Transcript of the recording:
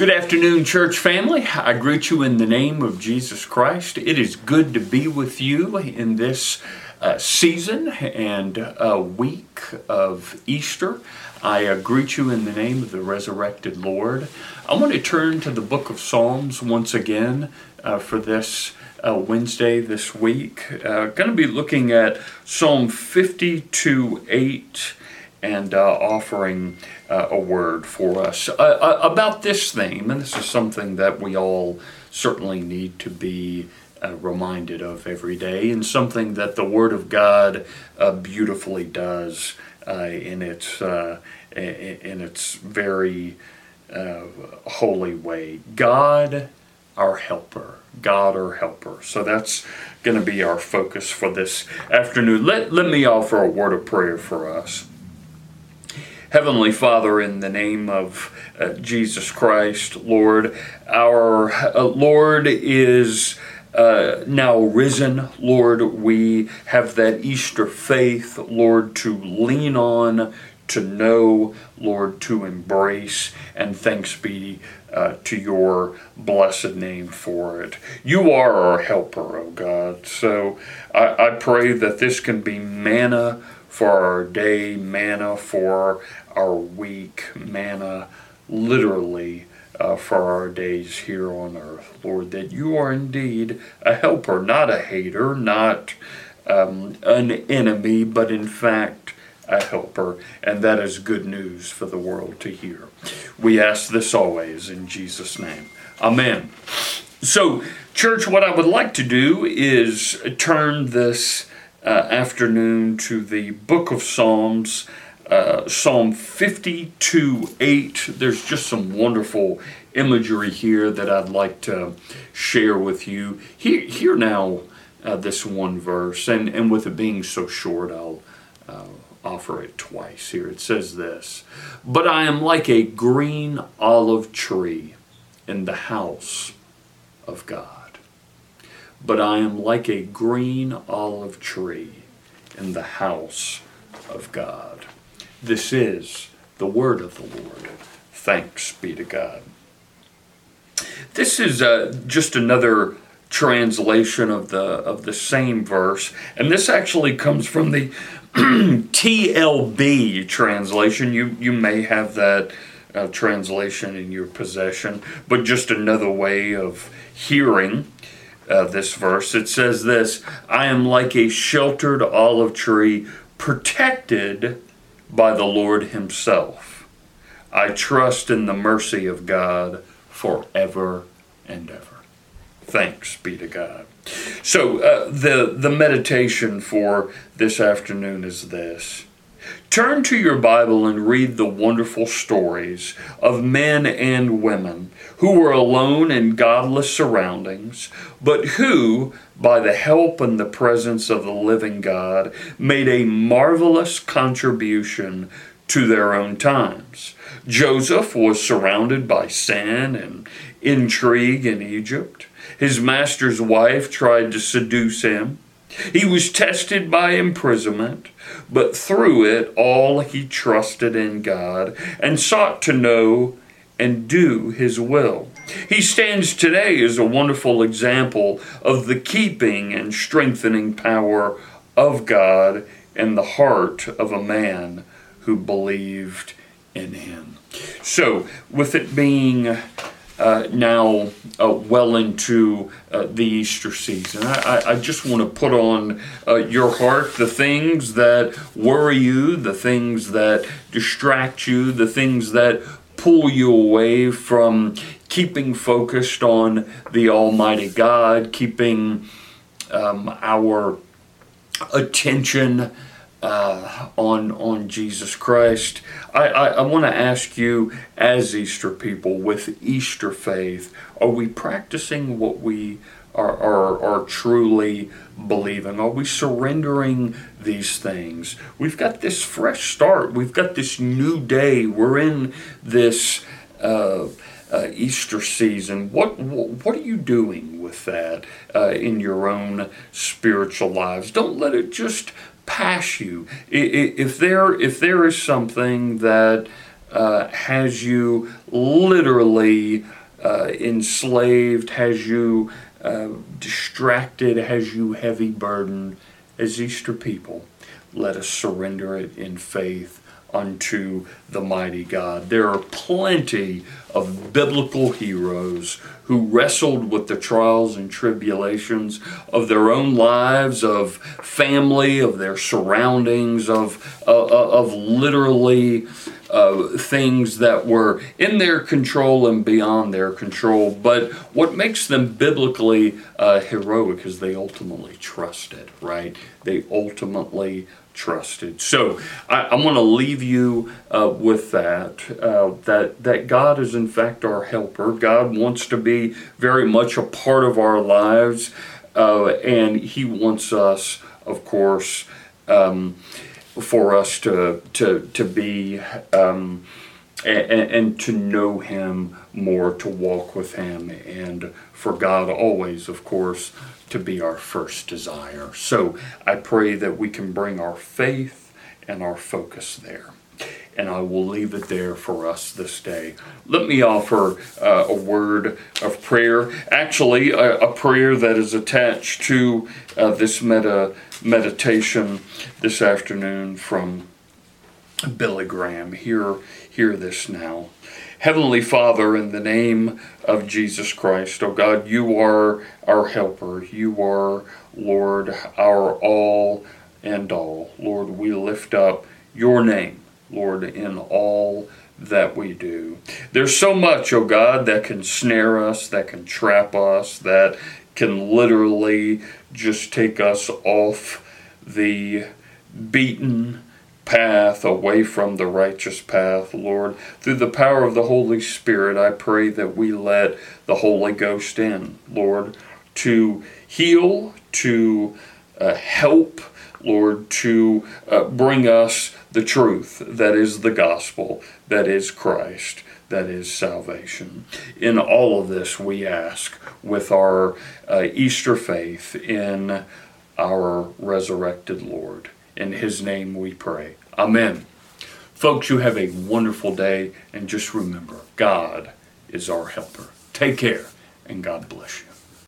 Good afternoon, church family. I greet you in the name of Jesus Christ. It is good to be with you in this uh, season and uh, week of Easter. I uh, greet you in the name of the resurrected Lord. I want to turn to the book of Psalms once again uh, for this uh, Wednesday this week. Uh, going to be looking at Psalm 52 8 and uh, offering uh, a word for us uh, uh, about this theme. And this is something that we all certainly need to be uh, reminded of every day, and something that the Word of God uh, beautifully does in its in its very holy way. God, our helper. God our helper. So that's going to be our focus for this afternoon. Let, let me offer a word of prayer for us. Heavenly Father, in the name of uh, Jesus Christ, Lord, our uh, Lord is uh, now risen. Lord, we have that Easter faith, Lord, to lean on, to know, Lord, to embrace, and thanks be uh, to your blessed name for it. You are our helper, O oh God. So I, I pray that this can be manna for our day, manna for our week, manna literally uh, for our days here on earth. Lord, that you are indeed a helper, not a hater, not um, an enemy, but in fact a helper, and that is good news for the world to hear. We ask this always in Jesus' name. Amen. So, church, what I would like to do is turn this uh, afternoon to the book of Psalms uh, Psalm 52 8. There's just some wonderful imagery here that I'd like to share with you. Here, here now, uh, this one verse, and, and with it being so short, I'll uh, offer it twice here. It says this But I am like a green olive tree in the house of God. But I am like a green olive tree in the house of God. This is the word of the Lord. Thanks be to God. This is uh, just another translation of the of the same verse, and this actually comes from the TLB translation. You you may have that uh, translation in your possession, but just another way of hearing this verse. It says this: "I am like a sheltered olive tree, protected." by the Lord Himself. I trust in the mercy of God forever and ever. Thanks be to God. So, uh, the, the meditation for this afternoon is this. Turn to your Bible and read the wonderful stories of men and women who were alone in godless surroundings, but who, by the help and the presence of the living God, made a marvelous contribution to their own times. Joseph was surrounded by sin and intrigue in Egypt. His master's wife tried to seduce him. He was tested by imprisonment, but through it all he trusted in God and sought to know and do his will. He stands today as a wonderful example of the keeping and strengthening power of God in the heart of a man who believed in him. So, with it being uh, now uh, well into uh, the Easter season. I, I just want to put on uh, your heart the things that worry you, the things that distract you, the things that pull you away from keeping focused on the Almighty God, keeping um, our attention uh, on on Jesus Christ. I, I, I want to ask you, as Easter people with Easter faith, are we practicing what we are, are, are truly believing? Are we surrendering these things? We've got this fresh start. We've got this new day. We're in this. Uh, uh, Easter season. What, what, are you doing with that uh, in your own spiritual lives? Don't let it just pass you. If there if there is something that uh, has you literally uh, enslaved, has you uh, distracted, has you heavy burden, as Easter people, let us surrender it in faith unto the mighty God. There are plenty of biblical heroes who wrestled with the trials and tribulations of their own lives, of family, of their surroundings, of, uh, uh of literally uh, things that were in their control and beyond their control. But what makes them biblically uh, heroic is they ultimately trusted, right? They ultimately trusted. So I, am going to leave you uh, with that. Uh, that that God is in fact our helper. God wants to be very much a part of our lives, uh, and He wants us, of course. Um, for us to to to be um, and, and, to know Him more, to walk with Him, and for God always, of course, to be our first desire. So I pray that we can bring our faith and our focus there. And I will leave it there for us this day. Let me offer uh, a word of prayer. Actually, a, a prayer that is attached to uh, this meta meditation this afternoon from Billy Graham. Hear, hear this now. Heavenly Father, in the name of Jesus Christ, oh God, you are our helper. You are, Lord, our all and all. Lord, we lift up your name, Lord, in all that we do. There's so much, oh God, that can snare us, that can trap us, that can literally just take us off the beaten path, away from the righteous path, Lord. Through the power of the Holy Spirit, I pray that we let the Holy Ghost in, Lord, to heal, to uh, help, Lord, to uh, bring us the truth that is the gospel, that is Christ, that is salvation. In all of this, we ask with our uh, Easter faith in our resurrected Lord. In his name we pray. Amen. Folks, you have a wonderful day, and just remember God is our helper. Take care, and God bless you.